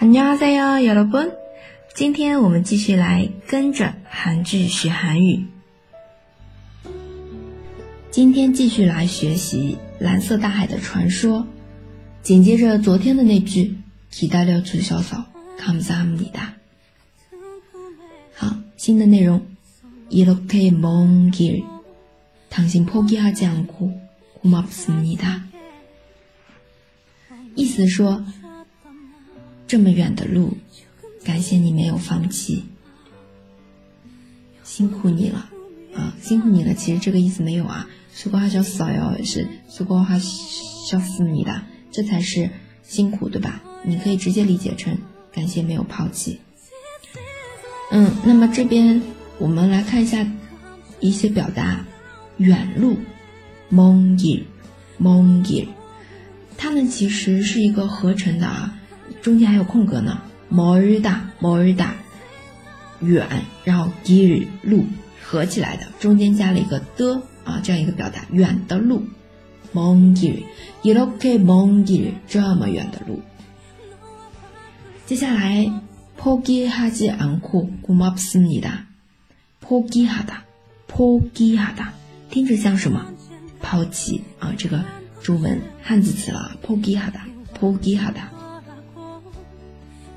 안녕하세요여러분今天我们继续来跟着韩剧学韩语。今天继续来学习《蓝色大海的传说》，紧接着昨天的那句“기다려주셔서감사합니다”。好，新的内容이렇게먼길당신포기하지않고고맙습니다意思说， 这么远的路，感谢你没有放弃，辛苦你了啊，辛苦你了。其实这个意思没有啊，수고하셨어요是수고하셨습니다这才是辛苦，对吧？你可以直接理解成感谢没有抛弃。嗯，那么这边我们来看一下一些表达，远路，먼 길， 먼 길。 它们其实是一个合成的啊， 中间还有空格呢。멀다멀다远，然后길路合起来的，中间加了一个的啊，这样一个表达，远的路。먼길이렇게먼길这么远的路。接下来포기하지않고고맙습니 다。 포기하 다， 포기하 다， 听着像什么？抛弃啊，这个。中文汉字词了，포기하 다， 포기하 다。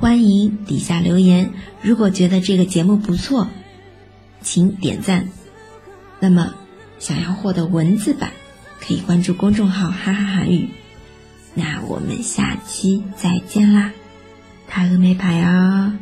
欢迎底下留言。如果觉得这个节目不错，请点赞。那么，想要获得文字版，可以关注公众号“哈哈韩语”。那我们下期再见啦，塔个没牌哦。